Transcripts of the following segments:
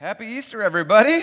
Happy Easter, everybody.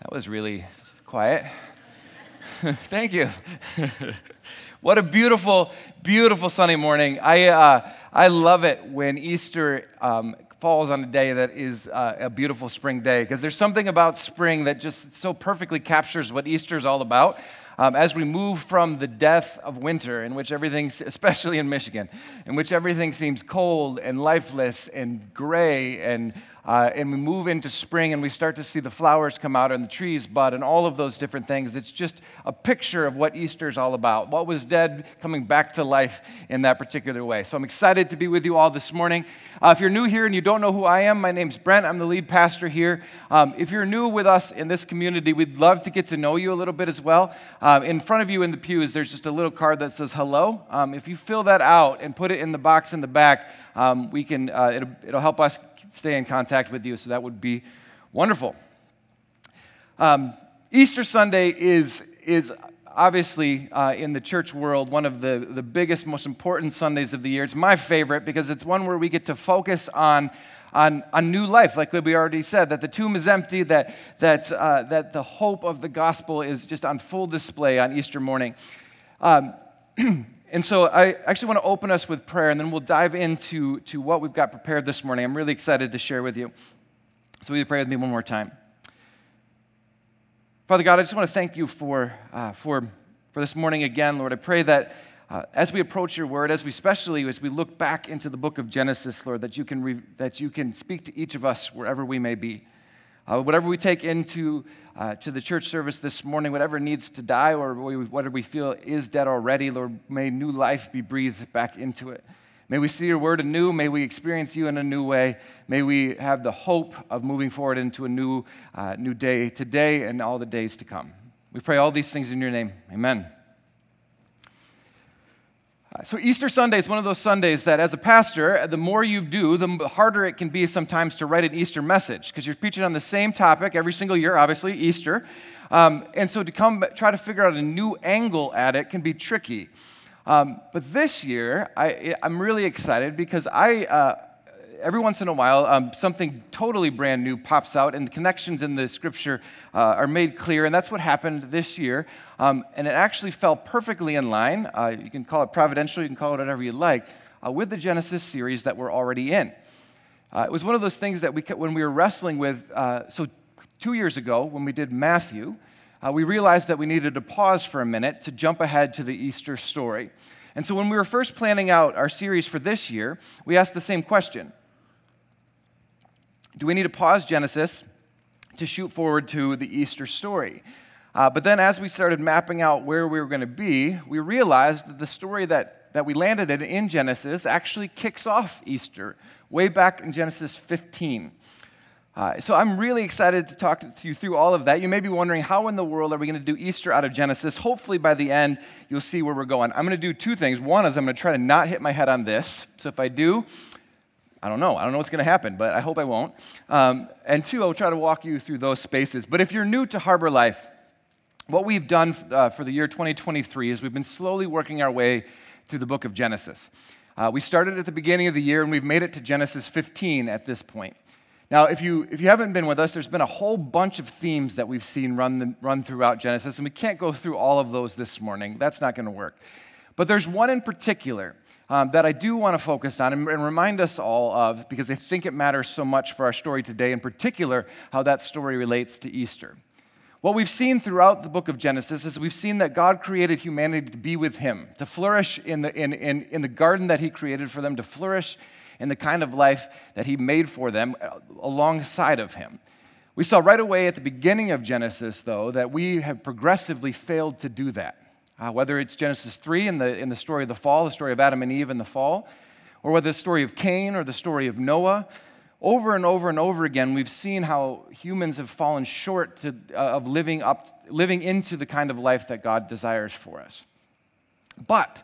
That was really quiet. Thank you. what a beautiful, beautiful sunny morning. I, uh, I love it when Easter um, falls on a day that is uh, a beautiful spring day because there's something about spring that just so perfectly captures what Easter is all about um, as we move from the death of winter, in which everything, especially in Michigan, in which everything seems cold and lifeless and gray and uh, and we move into spring and we start to see the flowers come out and the trees bud and all of those different things. It's just a picture of what Easter is all about. What was dead coming back to life in that particular way. So I'm excited to be with you all this morning. Uh, if you're new here and you don't know who I am, my name's Brent. I'm the lead pastor here. Um, if you're new with us in this community, we'd love to get to know you a little bit as well. Um, in front of you in the pews, there's just a little card that says hello. Um, if you fill that out and put it in the box in the back, um, we can, uh, it'll, it'll help us stay in contact with you, so that would be wonderful. Um, Easter Sunday is, is obviously uh, in the church world one of the, the biggest, most important Sundays of the year. It's my favorite because it's one where we get to focus on. On, on new life, like we already said, that the tomb is empty, that, that, uh, that the hope of the gospel is just on full display on Easter morning. Um, And so I actually want to open us with prayer, and then we'll dive into to what we've got prepared this morning. I'm really excited to share with you. So will you pray with me one more time? Father God, I just want to thank you for, uh, for, for this morning again, Lord. I pray that uh, as we approach your word, as we especially as we look back into the book of Genesis, Lord, that you can, re- that you can speak to each of us wherever we may be. Uh, whatever we take into uh, to the church service this morning, whatever needs to die or whatever we feel is dead already, Lord, may new life be breathed back into it. May we see your word anew. May we experience you in a new way. May we have the hope of moving forward into a new, uh, new day today and all the days to come. We pray all these things in your name. Amen. So, Easter Sunday is one of those Sundays that, as a pastor, the more you do, the harder it can be sometimes to write an Easter message because you're preaching on the same topic every single year, obviously, Easter. Um, and so, to come try to figure out a new angle at it can be tricky. Um, but this year, I, am really excited because I. Uh, every once in a while, um, something totally brand new pops out, and the connections in the scripture uh, are made clear. And that's what happened this year. Um, and it actually fell perfectly in line. Uh, you can call it providential, you can call it whatever you like, uh, with the Genesis series that we're already in. Uh, it was one of those things that we, when we were wrestling with, uh, so two years ago, when we did Matthew, uh, we realized that we needed to pause for a minute to jump ahead to the Easter story. And so when we were first planning out our series for this year, we asked the same question do we need to pause Genesis to shoot forward to the Easter story? Uh, but then, as we started mapping out where we were going to be, we realized that the story that, that we landed in in Genesis actually kicks off Easter way back in Genesis 15. Uh, so I'm really excited to talk to you through all of that. You may be wondering, how in the world are we going to do Easter out of Genesis? Hopefully, by the end, you'll see where we're going. I'm going to do two things. One is I'm going to try to not hit my head on this. So if I do, I don't know. I don't know what's going to happen, but I hope I won't. Um, and two, I'll try to walk you through those spaces. But if you're new to Harbor Life, what we've done uh, for the year 2023 is we've been slowly working our way through the book of Genesis. Uh, we started at the beginning of the year and we've made it to Genesis 15 at this point. Now, if you, if you haven't been with us, there's been a whole bunch of themes that we've seen run, the, run throughout Genesis, and we can't go through all of those this morning. That's not going to work. But there's one in particular um, that I do want to focus on and, and remind us all of because I think it matters so much for our story today, in particular, how that story relates to Easter. What we've seen throughout the book of Genesis is we've seen that God created humanity to be with Him, to flourish in the, in, in, in the garden that He created for them, to flourish in the kind of life that He made for them uh, alongside of Him. We saw right away at the beginning of Genesis, though, that we have progressively failed to do that. Uh, whether it's Genesis 3 in the, in the story of the fall, the story of Adam and Eve in the fall, or whether it's the story of Cain or the story of Noah, over and over and over again, we've seen how humans have fallen short to, uh, of living, up, living into the kind of life that God desires for us. But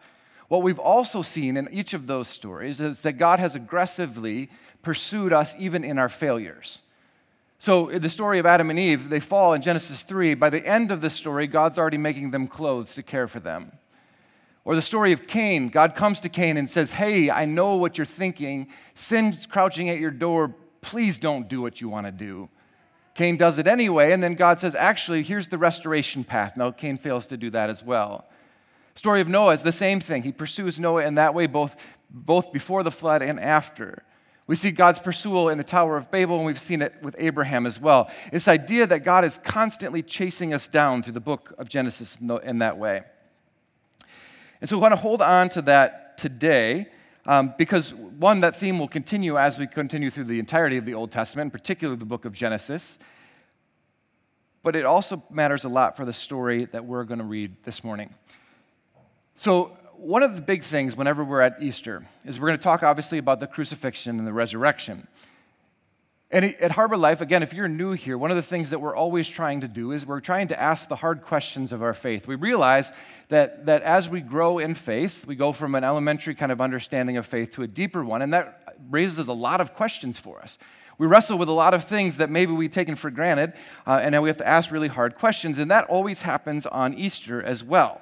what we've also seen in each of those stories is that God has aggressively pursued us even in our failures. So, the story of Adam and Eve, they fall in Genesis 3. By the end of the story, God's already making them clothes to care for them. Or the story of Cain, God comes to Cain and says, Hey, I know what you're thinking. Sin's crouching at your door. please don't do what you want to do. Cain does it anyway, and then God says, actually, here's the restoration path. Now, Cain fails to do that as well. Story of Noah is the same thing. He pursues Noah in that way, both, both before the flood and after. We see God's pursuit in the Tower of Babel, and we've seen it with Abraham as well. This idea that God is constantly chasing us down through the book of Genesis in that way. And so we want to hold on to that today um, because, one, that theme will continue as we continue through the entirety of the Old Testament, in particular the book of Genesis. But it also matters a lot for the story that we're going to read this morning. So, one of the big things whenever we're at Easter is we're going to talk obviously about the crucifixion and the resurrection. And at Harbor Life, again, if you're new here, one of the things that we're always trying to do is we're trying to ask the hard questions of our faith. We realize that, that as we grow in faith, we go from an elementary kind of understanding of faith to a deeper one, and that raises a lot of questions for us. We wrestle with a lot of things that maybe we've taken for granted, uh, and now we have to ask really hard questions, and that always happens on Easter as well.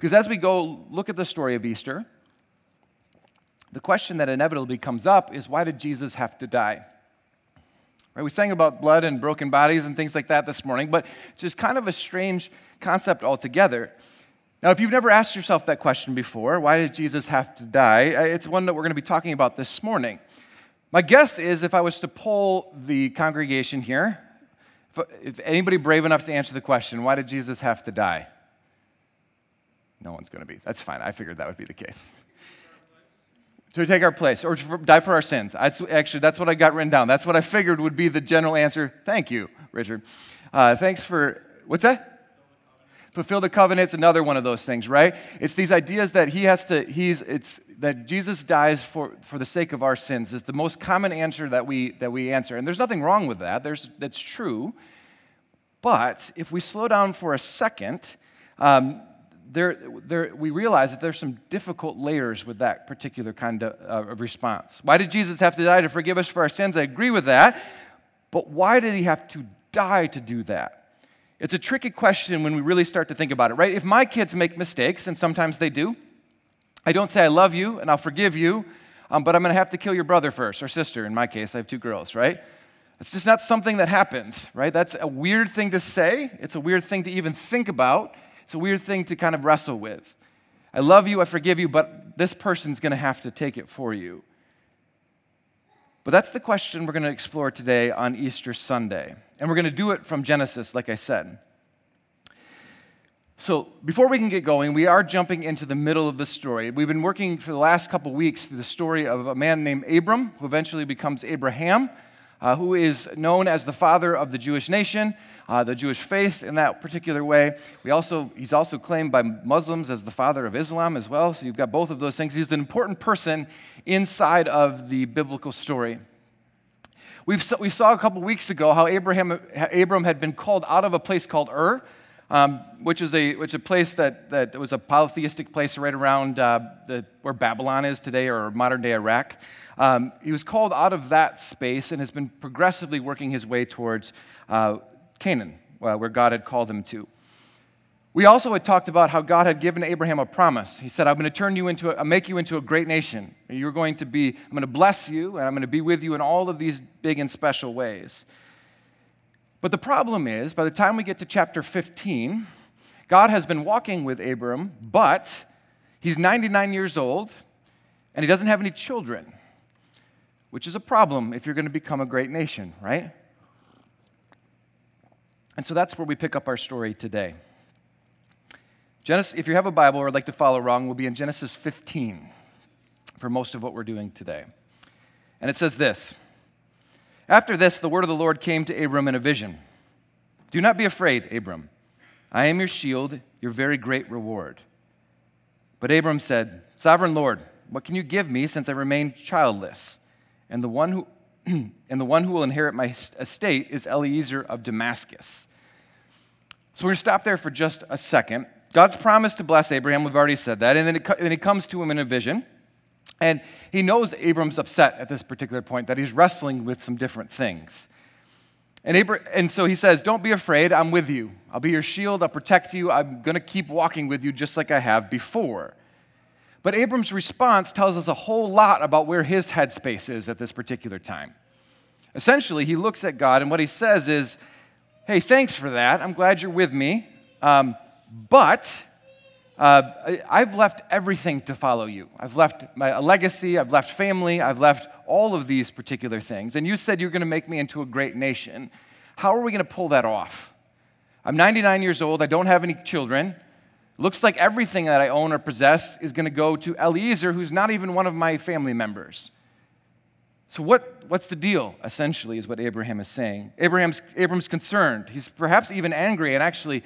Because as we go look at the story of Easter, the question that inevitably comes up is why did Jesus have to die? Right? We sang about blood and broken bodies and things like that this morning, but it's just kind of a strange concept altogether. Now, if you've never asked yourself that question before, why did Jesus have to die? It's one that we're going to be talking about this morning. My guess is if I was to poll the congregation here, if, if anybody brave enough to answer the question, why did Jesus have to die? No one's going to be. That's fine. I figured that would be the case to take our place or die for our sins. That's, actually, that's what I got written down. That's what I figured would be the general answer. Thank you, Richard. Uh, thanks for, what's that? Fulfill the covenant. It's another one of those things, right? It's these ideas that he has to, he's, it's that Jesus dies for, for the sake of our sins is the most common answer that we, that we answer. And there's nothing wrong with that. There's, that's true. But if we slow down for a second, um, there, there, we realize that there's some difficult layers with that particular kind of, uh, of response. Why did Jesus have to die to forgive us for our sins? I agree with that. But why did he have to die to do that? It's a tricky question when we really start to think about it, right? If my kids make mistakes, and sometimes they do, I don't say I love you and I'll forgive you, um, but I'm going to have to kill your brother first, or sister. In my case, I have two girls, right? It's just not something that happens, right? That's a weird thing to say. It's a weird thing to even think about. It's a weird thing to kind of wrestle with. I love you, I forgive you, but this person's going to have to take it for you. But that's the question we're going to explore today on Easter Sunday. And we're going to do it from Genesis, like I said. So, before we can get going, we are jumping into the middle of the story. We've been working for the last couple weeks through the story of a man named Abram, who eventually becomes Abraham uh, who is known as the father of the Jewish nation, uh, the Jewish faith in that particular way. We also, he's also claimed by Muslims as the father of Islam as well. So you've got both of those things. He's an important person inside of the biblical story. We've, we saw a couple weeks ago how Abraham, Abram had been called out of a place called Ur, um, which is a, which a place that, that was a polytheistic place right around uh, the, where Babylon is today or modern day Iraq. Um, he was called out of that space and has been progressively working his way towards uh, Canaan, uh, where God had called him to. We also had talked about how God had given Abraham a promise. He said, I'm going to turn you into, a, make you into a great nation. You're going to be, I'm going to bless you, and I'm going to be with you in all of these big and special ways. But the problem is, by the time we get to chapter 15, God has been walking with Abram, but he's 99 years old, and he doesn't have any children which is a problem if you're going to become a great nation, right? And so that's where we pick up our story today. Genesis, if you have a Bible or would like to follow along, we'll be in Genesis 15 for most of what we're doing today. And it says this After this, the word of the Lord came to Abram in a vision Do not be afraid, Abram. I am your shield, your very great reward. But Abram said, Sovereign Lord, what can you give me since I remain childless? And the one who and the one who will inherit my estate is Eliezer of Damascus. So we're going to stop there for just a second. God's promised to bless Abraham, we've already said that, and then, it, then he comes to him in a vision. And he knows Abram's upset at this particular point, that he's wrestling with some different things. And, Abra- and so he says, Don't be afraid, I'm with you. I'll be your shield, I'll protect you, I'm going to keep walking with you just like I have before. But Abram's response tells us a whole lot about where his headspace is at this particular time. Essentially, he looks at God and what he says is, Hey, thanks for that. I'm glad you're with me. Um, but uh, I've left everything to follow you. I've left my legacy, I've left family, I've left all of these particular things. And you said you're going to make me into a great nation. How are we going to pull that off? I'm 99 years old, I don't have any children. Looks like everything that I own or possess is going to go to Eliezer, who's not even one of my family members. So, what, what's the deal, essentially, is what Abraham is saying. Abraham's, Abraham's concerned. He's perhaps even angry. And actually,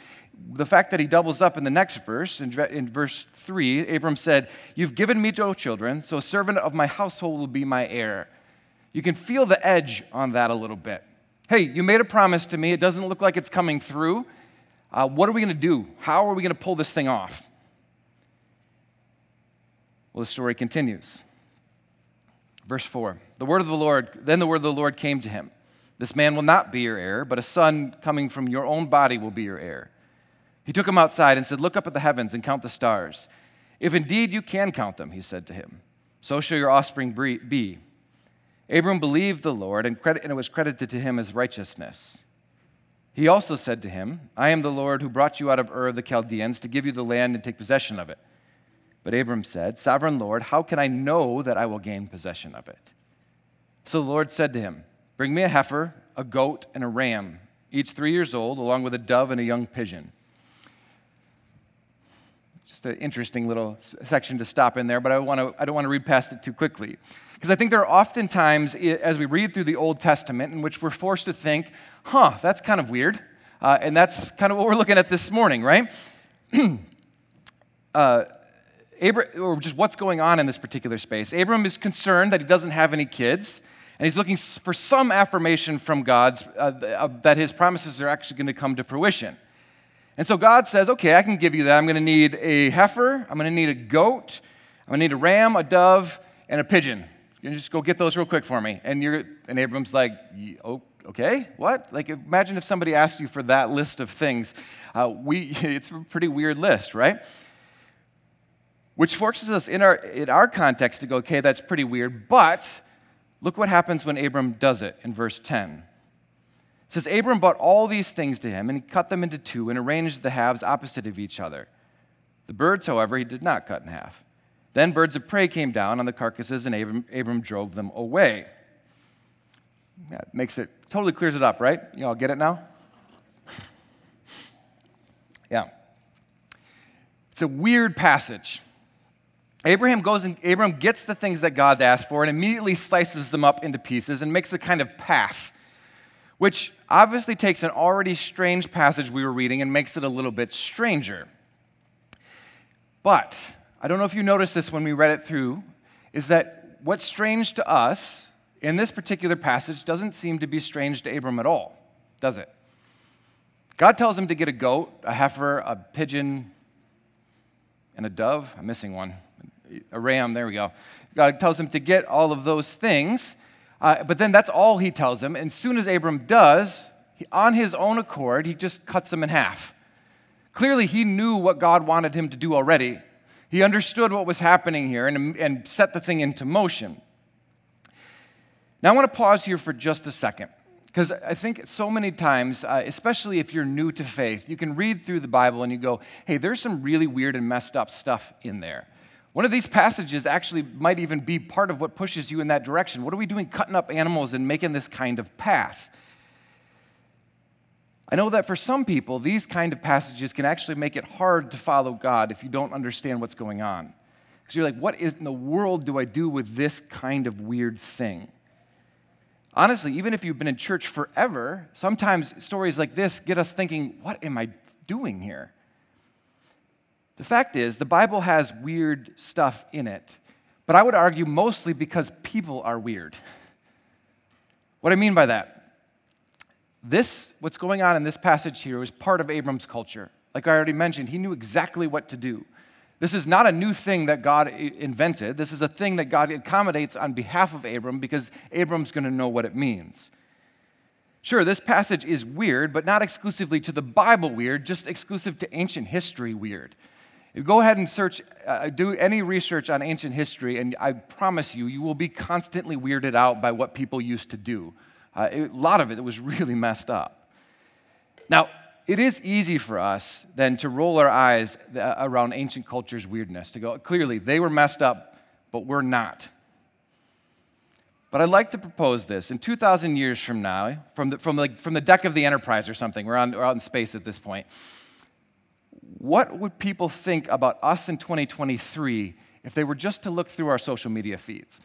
the fact that he doubles up in the next verse, in, in verse 3, Abram said, You've given me no children, so a servant of my household will be my heir. You can feel the edge on that a little bit. Hey, you made a promise to me. It doesn't look like it's coming through. Uh, what are we going to do? How are we going to pull this thing off? Well, the story continues. Verse 4 The word of the Lord, then the word of the Lord came to him This man will not be your heir, but a son coming from your own body will be your heir. He took him outside and said, Look up at the heavens and count the stars. If indeed you can count them, he said to him, so shall your offspring be. Abram believed the Lord, and, and it was credited to him as righteousness. He also said to him, I am the Lord who brought you out of Ur of the Chaldeans to give you the land and take possession of it. But Abram said, Sovereign Lord, how can I know that I will gain possession of it? So the Lord said to him, Bring me a heifer, a goat, and a ram, each three years old, along with a dove and a young pigeon. Just an interesting little section to stop in there, but I, want to, I don't want to read past it too quickly. Because I think there are often times as we read through the Old Testament in which we're forced to think, huh, that's kind of weird. Uh, and that's kind of what we're looking at this morning, right? uh, or just what's going on in this particular space. Abram is concerned that he doesn't have any kids, and he's looking for some affirmation from God uh, uh, that his promises are actually going to come to fruition. And so God says, okay, I can give you that. I'm going to need a heifer, I'm going to need a goat, I'm going to need a ram, a dove, and a pigeon. You just go get those real quick for me. And, you're, and Abram's like, oh, okay, what? Like, imagine if somebody asked you for that list of things. Uh, we, it's a pretty weird list, right? Which forces us in our, in our context to go, okay, that's pretty weird, but look what happens when Abram does it in verse 10. Says, Abram brought all these things to him, and he cut them into two and arranged the halves opposite of each other. The birds, however, he did not cut in half. Then birds of prey came down on the carcasses, and Abram, Abram drove them away. That makes it totally clears it up, right? You all get it now? yeah. It's a weird passage. Abraham goes and Abraham gets the things that God asked for and immediately slices them up into pieces and makes a kind of path, which obviously takes an already strange passage we were reading and makes it a little bit stranger. But I don't know if you noticed this when we read it through, is that what's strange to us in this particular passage doesn't seem to be strange to Abram at all, does it? God tells him to get a goat, a heifer, a pigeon, and a dove. I'm missing one a ram, there we go. God tells him to get all of those things, uh, but then that's all he tells him. And as soon as Abram does, he, on his own accord, he just cuts them in half. Clearly, he knew what God wanted him to do already. He understood what was happening here and, and set the thing into motion. Now, I want to pause here for just a second. Because I think so many times, uh, especially if you're new to faith, you can read through the Bible and you go, hey, there's some really weird and messed up stuff in there. One of these passages actually might even be part of what pushes you in that direction. What are we doing cutting up animals and making this kind of path? I know that for some people, these kind of passages can actually make it hard to follow God if you don't understand what's going on. Because you're like, what in the world do I do with this kind of weird thing? Honestly, even if you've been in church forever, sometimes stories like this get us thinking, what am I doing here? The fact is, the Bible has weird stuff in it, but I would argue mostly because people are weird. What I mean by that, this, what's going on in this passage here, is part of Abram's culture. Like I already mentioned, he knew exactly what to do. This is not a new thing that God invented. This is a thing that God accommodates on behalf of Abram because Abram's going to know what it means. Sure, this passage is weird, but not exclusively to the Bible weird, just exclusive to ancient history weird. Go ahead and search, uh, do any research on ancient history, and I promise you, you will be constantly weirded out by what people used to do. Uh, it, a lot of it was really messed up. Now, it is easy for us then to roll our eyes uh, around ancient culture's weirdness, to go, clearly, they were messed up, but we're not. But I'd like to propose this. In 2,000 years from now, from the, from, the, from the deck of the Enterprise or something, we're, on, we're out in space at this point, what would people think about us in 2023 if they were just to look through our social media feeds?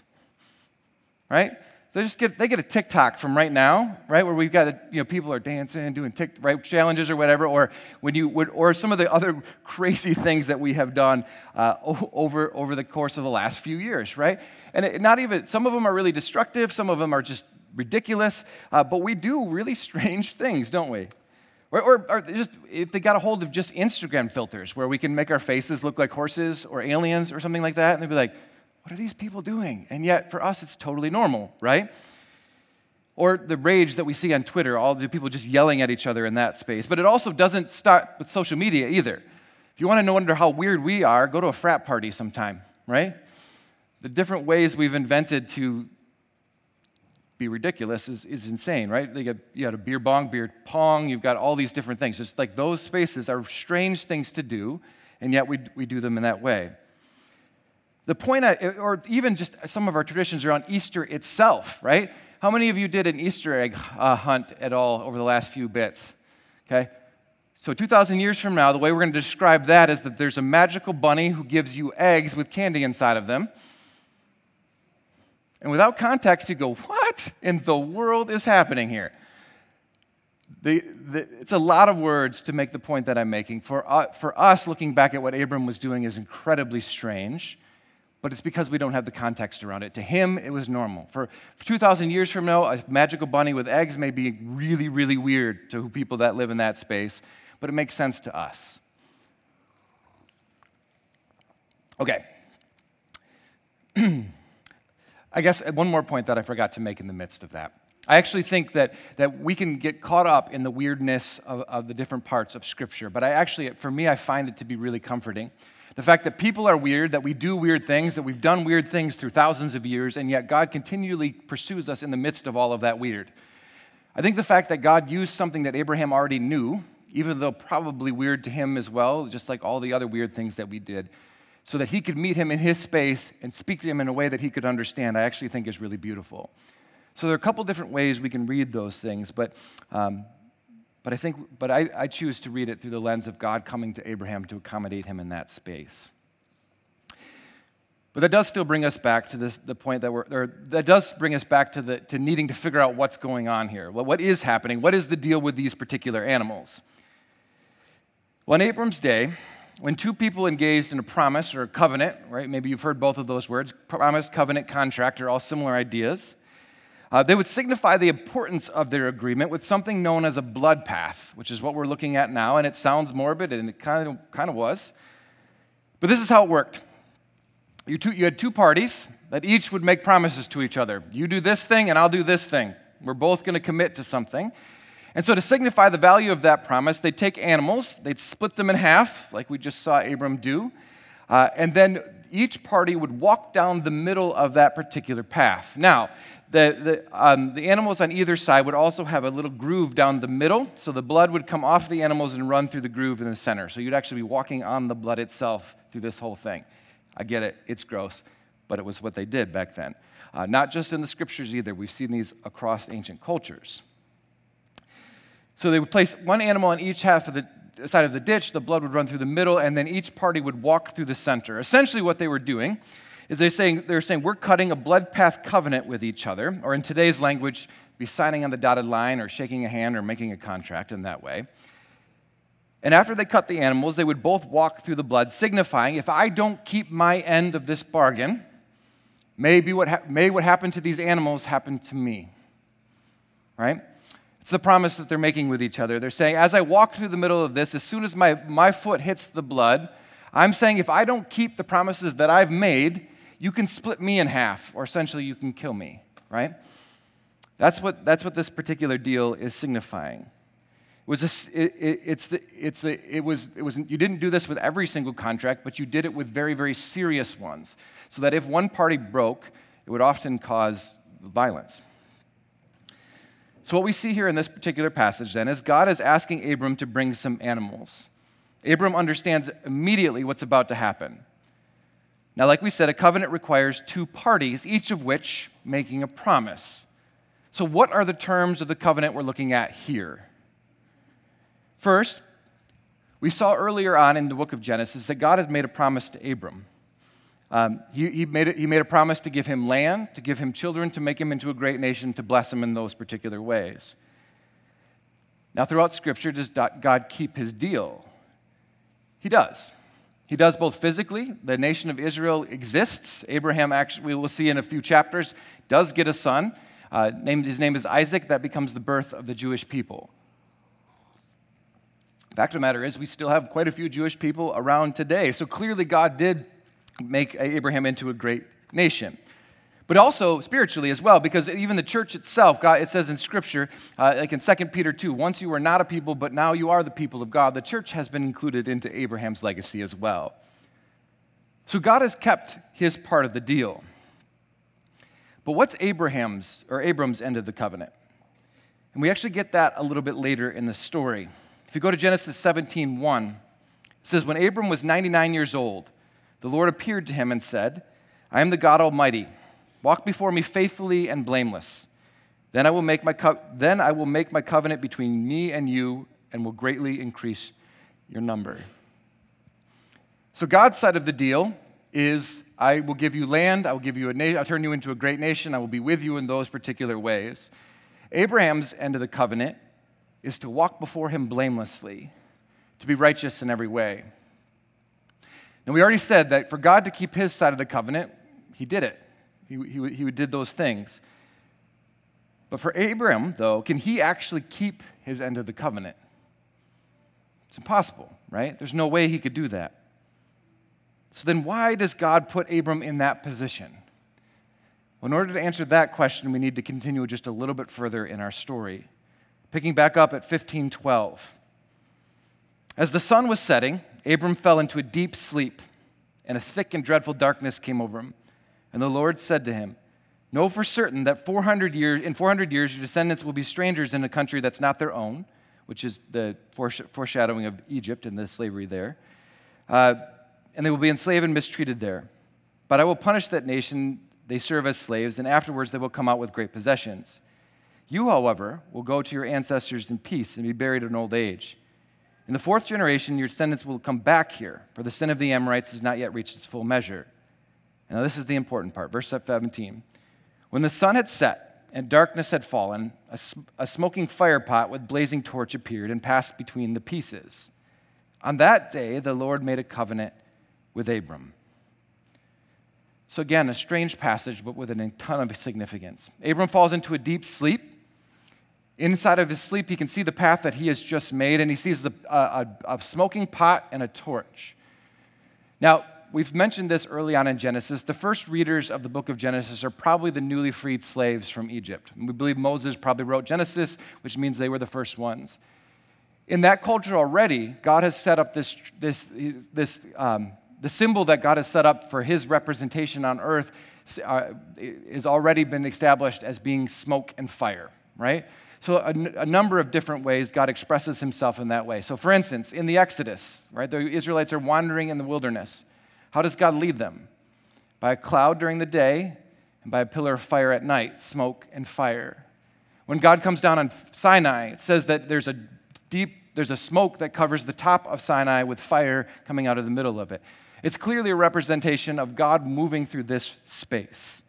Right? they just get they get a TikTok from right now, right, where we've got a, you know people are dancing, doing tick, right challenges or whatever, or when you would, or some of the other crazy things that we have done uh, over over the course of the last few years, right? And it, not even some of them are really destructive, some of them are just ridiculous, uh, but we do really strange things, don't we? Or, or, or, just if they got a hold of just Instagram filters where we can make our faces look like horses or aliens or something like that, and they'd be like, what are these people doing? And yet, for us, it's totally normal, right? Or the rage that we see on Twitter, all the people just yelling at each other in that space. But it also doesn't start with social media either. If you want to know under how weird we are, go to a frat party sometime, right? The different ways we've invented to be ridiculous is, is insane, right? You got, you got a beer bong, beer pong, you've got all these different things. Just like those spaces are strange things to do, and yet we, we do them in that way. The point, or even just some of our traditions around Easter itself, right? How many of you did an Easter egg uh, hunt at all over the last few bits? Okay? So, 2,000 years from now, the way we're going to describe that is that there's a magical bunny who gives you eggs with candy inside of them. And without context, you go, What in the world is happening here? The, the, it's a lot of words to make the point that I'm making. For, uh, for us, looking back at what Abram was doing is incredibly strange but it's because we don't have the context around it. To him, it was normal. For, for 2,000 years from now, a magical bunny with eggs may be really, really weird to people that live in that space, but it makes sense to us. Okay. I guess uh, one more point that I forgot to make in the midst of that. I actually think that, that we can get caught up in the weirdness of, of the different parts of Scripture, but I actually, for me, I find it to be really comforting the fact that people are weird, that we do weird things, that we've done weird things through thousands of years, and yet God continually pursues us in the midst of all of that weird. I think the fact that God used something that Abraham already knew, even though probably weird to him as well, just like all the other weird things that we did, so that he could meet him in his space and speak to him in a way that he could understand, I actually think is really beautiful. So there are a couple different ways we can read those things, but um, but I think, but I, I choose to read it through the lens of God coming to Abraham to accommodate him in that space. But that does still bring us back to this, the point that we're, or that does bring us back to, the, to needing to figure out what's going on here. Well, what is happening? What is the deal with these particular animals? Well, in Abram's day, when two people engaged in a promise or a covenant, right? Maybe you've heard both of those words promise, covenant, contract are all similar ideas. Uh, they would signify the importance of their agreement with something known as a blood path, which is what we're looking at now, and it sounds morbid, and it kind of, kind of was. But this is how it worked. You, two, you had two parties that each would make promises to each other. You do this thing, and I'll do this thing. We're both going to commit to something. And so, to signify the value of that promise, they'd take animals, they'd split them in half, like we just saw Abram do, uh, and then each party would walk down the middle of that particular path. Now, the, the, um, the animals on either side would also have a little groove down the middle, so the blood would come off the animals and run through the groove in the center. So you'd actually be walking on the blood itself through this whole thing. I get it, it's gross, but it was what they did back then. Uh, not just in the scriptures either, we've seen these across ancient cultures. So they would place one animal on each half of the side of the ditch, the blood would run through the middle, and then each party would walk through the center. Essentially, what they were doing is they're saying, they're saying we're cutting a blood path covenant with each other, or in today's language, be signing on the dotted line or shaking a hand or making a contract in that way. And after they cut the animals, they would both walk through the blood, signifying if I don't keep my end of this bargain, maybe what ha- may what happened to these animals happen to me. Right? It's the promise that they're making with each other. They're saying, as I walk through the middle of this, as soon as my, my foot hits the blood, I'm saying if I don't keep the promises that I've made, you can split me in half, or essentially you can kill me, right? That's what, that's what this particular deal is signifying. It was a, it, it, it's the, it's the, it was, it was, you didn't do this with every single contract, but you did it with very, very serious ones. So that if one party broke, it would often cause violence. So, what we see here in this particular passage then is God is asking Abram to bring some animals. Abram understands immediately what's about to happen. Now, like we said, a covenant requires two parties, each of which making a promise. So, what are the terms of the covenant we're looking at here? First, we saw earlier on in the book of Genesis that God had made a promise to Abram. Um, he, he, made a, he made a promise to give him land, to give him children, to make him into a great nation, to bless him in those particular ways. Now, throughout Scripture, does God keep his deal? He does. He does both physically. The nation of Israel exists. Abraham, actually, we will see in a few chapters, does get a son. Uh, named, his name is Isaac. That becomes the birth of the Jewish people. The fact of the matter is, we still have quite a few Jewish people around today. So clearly, God did make Abraham into a great nation. But also spiritually as well, because even the church itself, God, it says in Scripture, uh, like in 2 Peter 2, once you were not a people, but now you are the people of God. The church has been included into Abraham's legacy as well. So God has kept his part of the deal. But what's Abraham's or Abram's end of the covenant? And we actually get that a little bit later in the story. If you go to Genesis 17 1, it says, When Abram was 99 years old, the Lord appeared to him and said, I am the God Almighty. Walk before me faithfully and blameless. Then I will make my, co- then I will make my covenant between me and you and will greatly increase your number. So, God's side of the deal is I will give you land, I will give you a na- I'll turn you into a great nation, I will be with you in those particular ways. Abraham's end of the covenant is to walk before him blamelessly, to be righteous in every way. And we already said that for God to keep his side of the covenant, he did it. He, he, he did those things. But for Abram, though, can he actually keep his end of the covenant? It's impossible, right? There's no way he could do that. So then, why does God put Abram in that position? Well, in order to answer that question, we need to continue just a little bit further in our story. Picking back up at 1512. As the sun was setting, Abram fell into a deep sleep, and a thick and dreadful darkness came over him. And the Lord said to him, Know for certain that 400 years, in 400 years your descendants will be strangers in a country that's not their own, which is the foreshadowing of Egypt and the slavery there. Uh, and they will be enslaved and mistreated there. But I will punish that nation they serve as slaves, and afterwards they will come out with great possessions. You, however, will go to your ancestors in peace and be buried in old age. In the fourth generation, your descendants will come back here, for the sin of the Amorites has not yet reached its full measure. Now, this is the important part. Verse 17. When the sun had set and darkness had fallen, a, a smoking fire pot with blazing torch appeared and passed between the pieces. On that day, the Lord made a covenant with Abram. So, again, a strange passage, but with a ton of significance. Abram falls into a deep sleep. Inside of his sleep, he can see the path that he has just made, and he sees the, uh, a, a smoking pot and a torch. Now, we've mentioned this early on in Genesis. The first readers of the book of Genesis are probably the newly freed slaves from Egypt. we believe Moses probably wrote Genesis, which means they were the first ones. In that culture already, God has set up this, this, this um, the symbol that God has set up for his representation on earth uh, already been established as being smoke and fire, right? So, a, number of different ways God expresses himself in that way. So, for instance, in the Exodus, right, the Israelites are wandering in the wilderness. How does God lead them? By a cloud during the day and by a pillar of fire at night, smoke and fire. When God comes down on Sinai, it says that there's a deep, there's a smoke that covers the top of Sinai with fire coming out of the middle of it. It's clearly a representation of God moving through this space.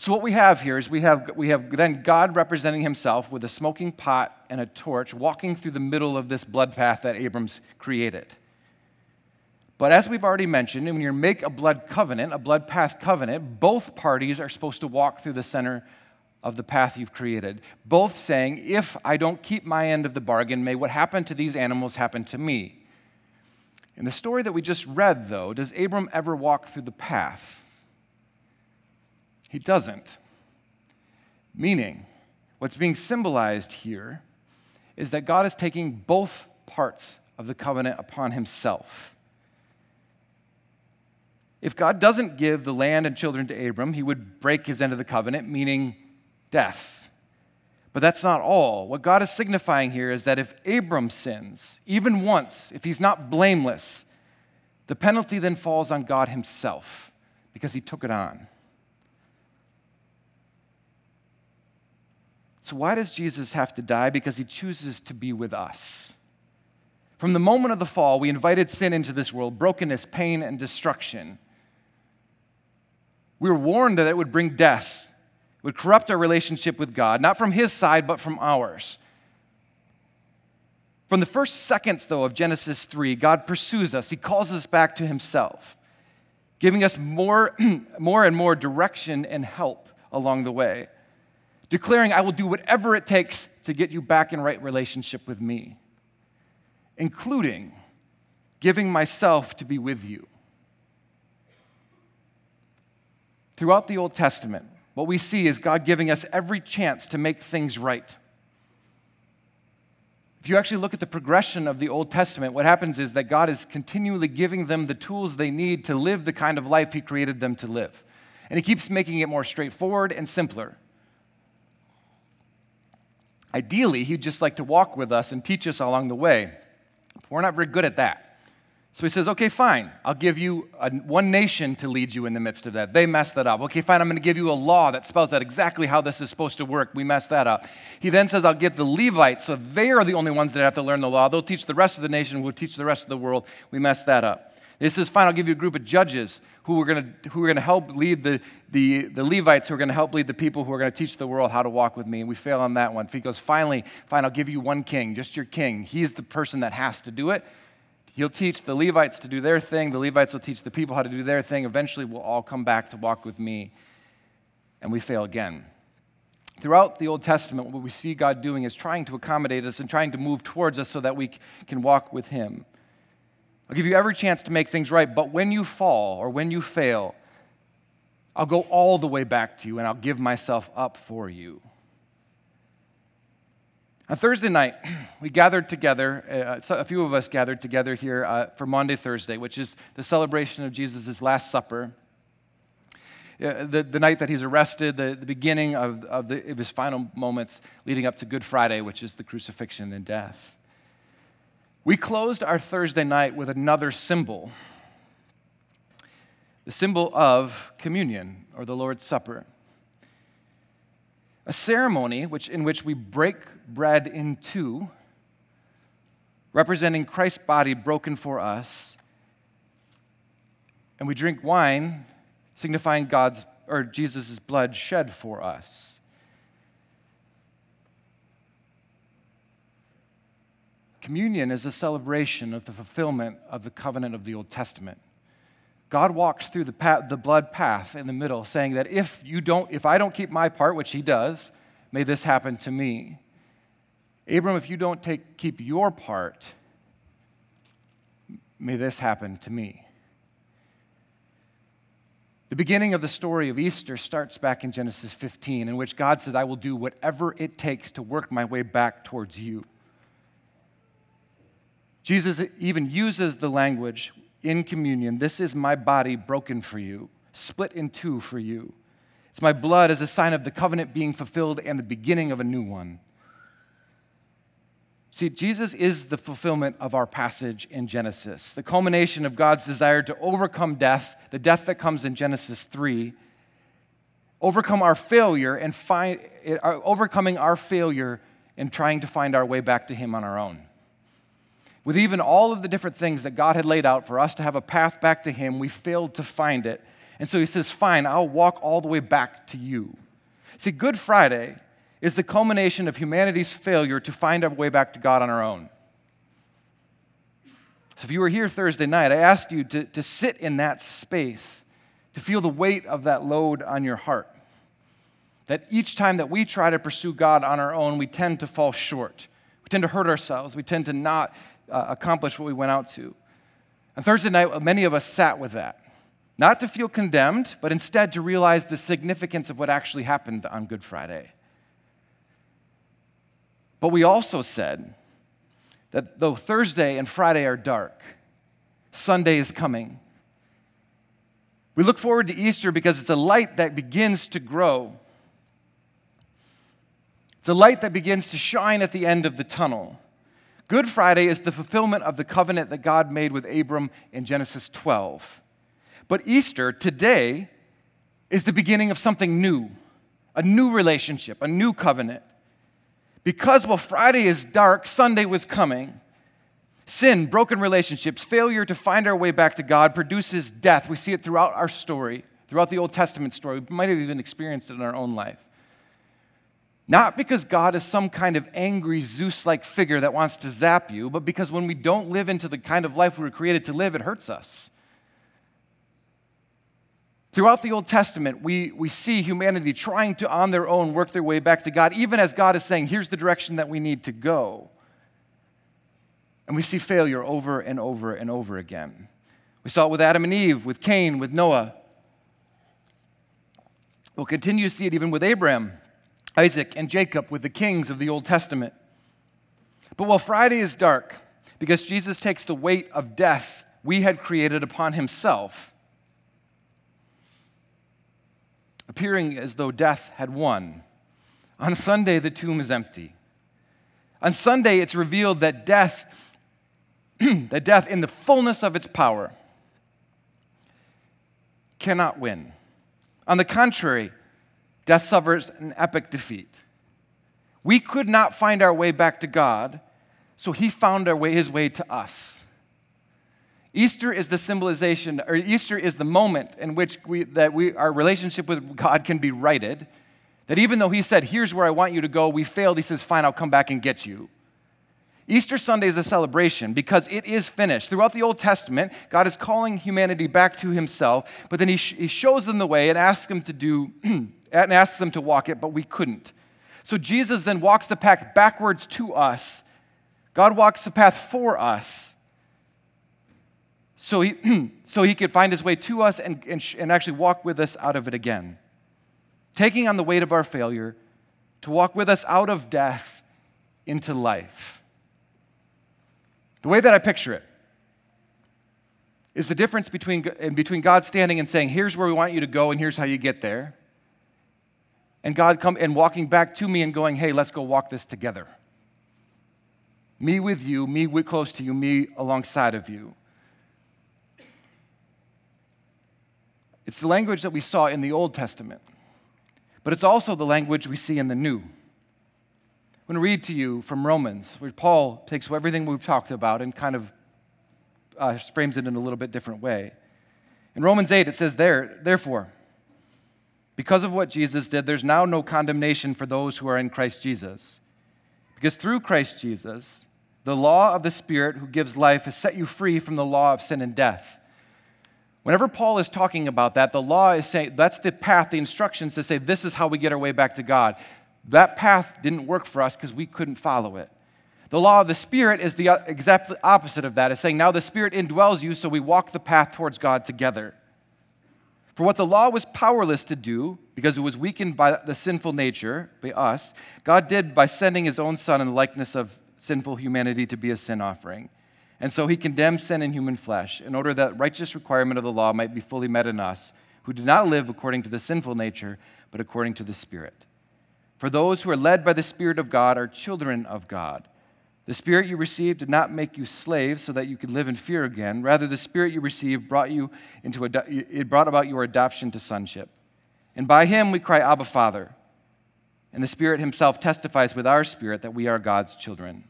So, what we have here is we have, we have then God representing himself with a smoking pot and a torch walking through the middle of this blood path that Abram's created. But as we've already mentioned, when you make a blood covenant, a blood path covenant, both parties are supposed to walk through the center of the path you've created. Both saying, if I don't keep my end of the bargain, may what happened to these animals happen to me. In the story that we just read, though, does Abram ever walk through the path? He doesn't. Meaning, what's being symbolized here is that God is taking both parts of the covenant upon himself. If God doesn't give the land and children to Abram, he would break his end of the covenant, meaning death. But that's not all. What God is signifying here is that if Abram sins, even once, if he's not blameless, the penalty then falls on God himself because he took it on. So, why does Jesus have to die? Because he chooses to be with us. From the moment of the fall, we invited sin into this world brokenness, pain, and destruction. We were warned that it would bring death would corrupt our relationship with God, not from his side, but from ours. From the first seconds, though, of Genesis 3, God pursues us. He calls us back to himself, giving us more, more and more direction and help along the way, declaring, I will do whatever it takes to get you back in right relationship with me, including giving myself to be with you. Throughout the Old Testament, what we see is God giving us every chance to make things right. If you actually look at the progression of the Old Testament, what happens is that God is continually giving them the tools they need to live the kind of life He created them to live. And He keeps making it more straightforward and simpler. Ideally, He'd just like to walk with us and teach us along the way. But we're not very good at that. So he says, okay, fine. I'll give you a, one nation to lead you in the midst of that. They messed that up. Okay, fine. I'm going to give you a law that spells out exactly how this is supposed to work. We messed that up. He then says, I'll give the Levites, so they are the only ones that have to learn the law. They'll teach the rest of the nation, we'll teach the rest of the world. We messed that up. He says, fine, I'll give you a group of judges who are going to, who are going to help lead the, the, the Levites, who are going to help lead the people who are going to teach the world how to walk with me. And we fail on that one. He goes, finally, fine, I'll give you one king, just your king. He's the person that has to do it. He'll teach the Levites to do their thing. The Levites will teach the people how to do their thing. Eventually, we'll all come back to walk with me. And we fail again. Throughout the Old Testament, what we see God doing is trying to accommodate us and trying to move towards us so that we can walk with Him. I'll give you every chance to make things right, but when you fall or when you fail, I'll go all the way back to you and I'll give myself up for you. On Thursday night, we gathered together, uh, a few of us gathered together here uh, for Maundy Thursday, which is the celebration of Jesus' Last Supper. Uh, the, the night that he's arrested, the, the beginning of, of, the, of his final moments leading up to Good Friday, which is the crucifixion and death. We closed our Thursday night with another symbol the symbol of communion or the Lord's Supper a ceremony which, in which we break bread in two, representing Christ's body broken for us, and we drink wine, signifying God's or Jesus' blood shed for us. Communion is a celebration of the fulfillment of the covenant of the Old Testament. God walks through the, path, the blood path in the middle, saying that if you don't, if I don't keep my part, which he does, may this happen to me. Abram, if you don't take, keep your part, may this happen to me. The beginning of the story of Easter starts back in Genesis 15, in which God said, I will do whatever it takes to work my way back towards you. Jesus even uses the language in communion This is my body broken for you, split in two for you. It's my blood as a sign of the covenant being fulfilled and the beginning of a new one. See, Jesus is the fulfillment of our passage in Genesis, the culmination of God's desire to overcome death, the death that comes in Genesis 3, overcome our failure and find, uh, overcoming our failure and trying to find our way back to Him on our own with even all of the different things that God had laid out for us to have a path back to Him, we failed to find it. And so He says, Fine, I'll walk all the way back to you. See, Good Friday is the culmination of humanity's failure to find our way back to God on our own. So if you were here Thursday night, I asked you to, to sit in that space, to feel the weight of that load on your heart. That each time that we try to pursue God on our own, we tend to fall short. We tend to hurt ourselves. We tend to not uh, accomplish what we went out to. On Thursday night, many of us sat with that. Not to feel condemned, but instead to realize the significance of what actually happened on Good Friday. But we also said that though Thursday and Friday are dark, Sunday is coming. We look forward to Easter because it's a light that begins to grow. It's a light that begins to shine at the end of the tunnel. Good Friday is the fulfillment of the covenant that God made with Abram in Genesis 12. But Easter, today, is the beginning of something new, a new relationship, a new covenant. Because while Friday is dark, Sunday was coming. Sin, broken relationships, failure to find our way back to God produces death. We see it throughout our story, throughout the Old Testament story. We might have even experienced it in our own life. Not because God is some kind of angry Zeus like figure that wants to zap you, but because when we don't live into the kind of life we were created to live, it hurts us. Throughout the Old Testament, we, we see humanity trying to, on their own, work their way back to God, even as God is saying, here's the direction that we need to go. And we see failure over and over and over again. We saw it with Adam and Eve, with Cain, with Noah. We'll continue to see it even with Abraham, Isaac, and Jacob, with the kings of the Old Testament. But while Friday is dark, because Jesus takes the weight of death we had created upon himself, appearing as though death had won. On Sunday, the tomb is empty. On Sunday, it's revealed that death, that death in the fullness of its power, cannot win. On the contrary, death suffers an epic defeat. We could not find our way back to God, so he found our way, his way to us. Easter is the symbolization, or Easter is the moment in which we, that we, our relationship with God can be righted. That even though He said, Here's where I want you to go, we failed, He says, Fine, I'll come back and get you. Easter Sunday is a celebration because it is finished. Throughout the Old Testament, God is calling humanity back to Himself, but then He, sh- he shows them the way and asks them to do, and asks them to walk it, but we couldn't. So Jesus then walks the path backwards to us. God walks the path for us so he, so he could find his way to us and, and, and actually walk with us out of it again. Taking on the weight of our failure to walk with us out of death into life. The way that I picture it is the difference between, between God standing and saying, Here's where we want you to go, and here's how you get there. And God come and walking back to me and going, Hey, let's go walk this together. Me with you, me close to you, me alongside of you. It's the language that we saw in the Old Testament, but it's also the language we see in the New. I'm going to read to you from Romans, where Paul takes everything we've talked about and kind of uh, frames it in a little bit different way. In Romans 8, it says, there, Therefore, because of what Jesus did, there's now no condemnation for those who are in Christ Jesus. Because through Christ Jesus, the law of the Spirit who gives life has set you free from the law of sin and death. Whenever Paul is talking about that, the law is saying that's the path, the instructions to say this is how we get our way back to God. That path didn't work for us because we couldn't follow it. The law of the Spirit is the exact opposite of that. It's saying now the Spirit indwells you, so we walk the path towards God together. For what the law was powerless to do, because it was weakened by the sinful nature, by us, God did by sending his own Son in the likeness of sinful humanity to be a sin offering. And so he condemned sin in human flesh in order that righteous requirement of the law might be fully met in us, who do not live according to the sinful nature, but according to the Spirit. For those who are led by the Spirit of God are children of God. The Spirit you received did not make you slaves so that you could live in fear again. Rather, the Spirit you received brought you into it brought about your adoption to sonship. And by him we cry, Abba, Father. And the Spirit himself testifies with our spirit that we are God's children.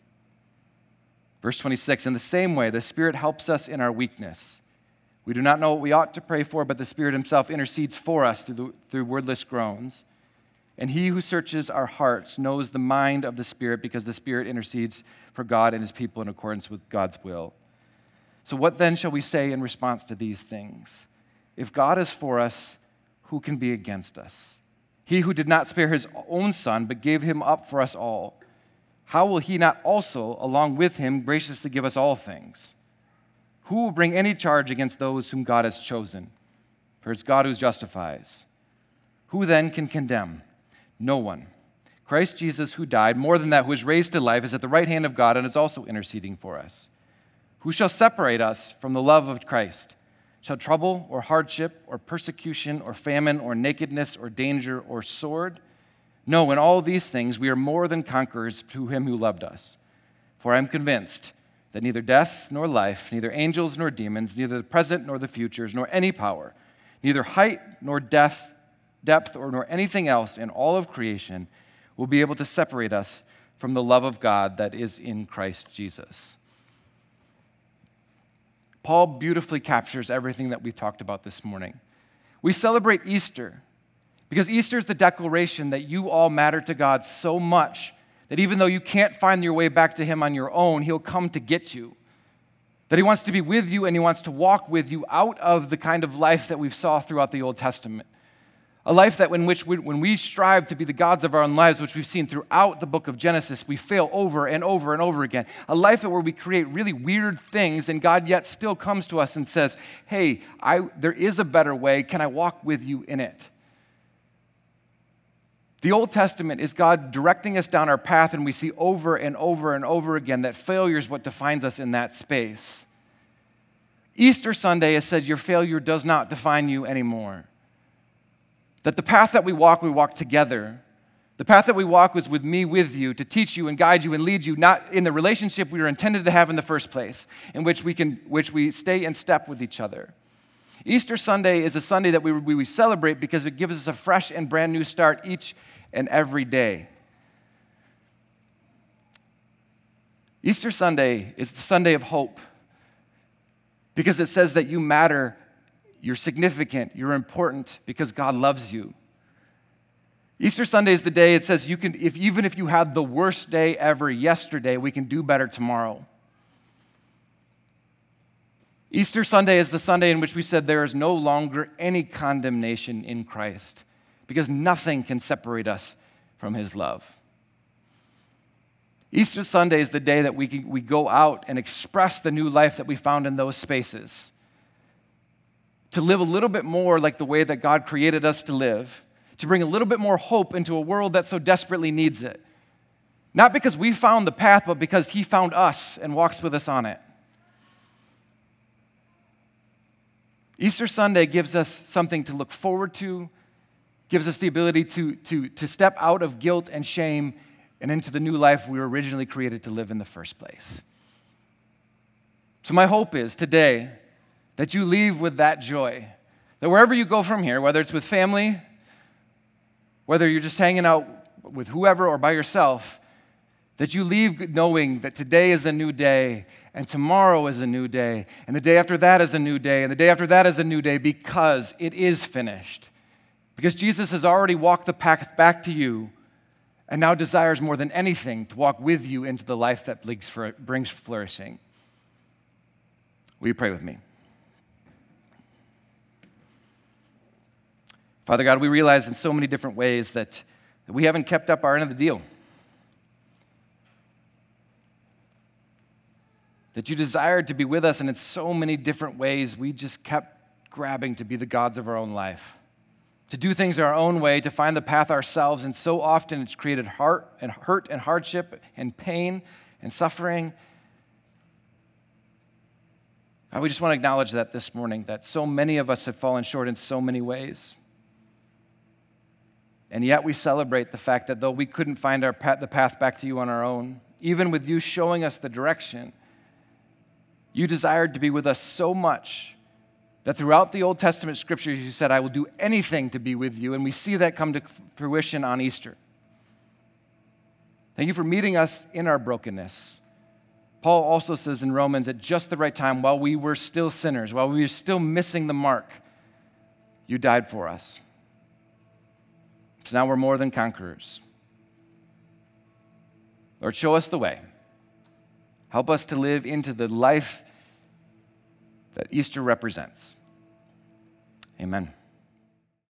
Verse 26 In the same way, the Spirit helps us in our weakness. We do not know what we ought to pray for, but the Spirit Himself intercedes for us through, the, through wordless groans. And He who searches our hearts knows the mind of the Spirit because the Spirit intercedes for God and His people in accordance with God's will. So, what then shall we say in response to these things? If God is for us, who can be against us? He who did not spare His own Son, but gave Him up for us all how will he not also, along with him, graciously give us all things? Who will bring any charge against those whom God has chosen? For it's God who justifies. Who then can condemn? No one. Christ Jesus, who died, more than that, who was raised to life, is at the right hand of God and is also interceding for us. Who shall separate us from the love of Christ? Shall trouble or hardship or persecution or famine or nakedness or danger or sword? No, in all these things we are more than conquerors through him who loved us. For I am convinced that neither death nor life, neither angels nor demons, neither the present nor the futures, nor any power, neither height nor depth, depth or nor anything else in all of creation will be able to separate us from the love of God that is in Christ Jesus. Paul beautifully captures everything that we talked about this morning. We celebrate Easter because Easter is the declaration that you all matter to God so much that even though you can't find your way back to Him on your own, He'll come to get you. That He wants to be with you and He wants to walk with you out of the kind of life that we've saw throughout the Old Testament. A life that in which we, when we strive to be the gods of our own lives, which we've seen throughout the book of Genesis, we fail over and over and over again. A life where we create really weird things, and God yet still comes to us and says, Hey, I, there is a better way. Can I walk with you in it? The Old Testament is God directing us down our path, and we see over and over and over again that failure is what defines us in that space. Easter Sunday, it says, Your failure does not define you anymore. That the path that we walk, we walk together. The path that we walk was with me, with you, to teach you and guide you and lead you, not in the relationship we were intended to have in the first place, in which we, can, which we stay in step with each other. Easter Sunday is a Sunday that we, we celebrate because it gives us a fresh and brand new start each and every day. Easter Sunday is the Sunday of hope because it says that you matter you're significant, you're important because God loves you. Easter Sunday is the day it says you can, if, even if you had the worst day ever yesterday, we can do better tomorrow. Easter Sunday is the Sunday in which we said there is no longer any condemnation in Christ because nothing can separate us from his love. Easter Sunday is the day that we, can, we go out and express the new life that we found in those spaces to live a little bit more like the way that God created us to live, to bring a little bit more hope into a world that so desperately needs it. Not because we found the path, but because He found us and walks with us on it. Easter Sunday gives us something to look forward to, gives us the ability to, to, to step out of guilt and shame and into the new life we were originally created to live in the first place. So, my hope is today that you leave with that joy. That wherever you go from here, whether it's with family, whether you're just hanging out with whoever or by yourself, that you leave knowing that today is a new day and tomorrow is a new day and the day after that is a new day and the day after that is a new day because it is finished. Because Jesus has already walked the path back to you and now desires more than anything to walk with you into the life that brings flourishing. Will you pray with me? Father God, we realize in so many different ways that, that we haven't kept up our end of the deal. That you desired to be with us, and in so many different ways, we just kept grabbing to be the gods of our own life, to do things our own way, to find the path ourselves, and so often it's created heart and hurt and hardship and pain and suffering. God, we just want to acknowledge that this morning, that so many of us have fallen short in so many ways. And yet we celebrate the fact that though we couldn't find our path, the path back to you on our own, even with you showing us the direction, you desired to be with us so much that throughout the Old Testament scriptures you said, I will do anything to be with you. And we see that come to fruition on Easter. Thank you for meeting us in our brokenness. Paul also says in Romans, at just the right time, while we were still sinners, while we were still missing the mark, you died for us. So now we're more than conquerors. Lord, show us the way. Help us to live into the life that Easter represents. Amen.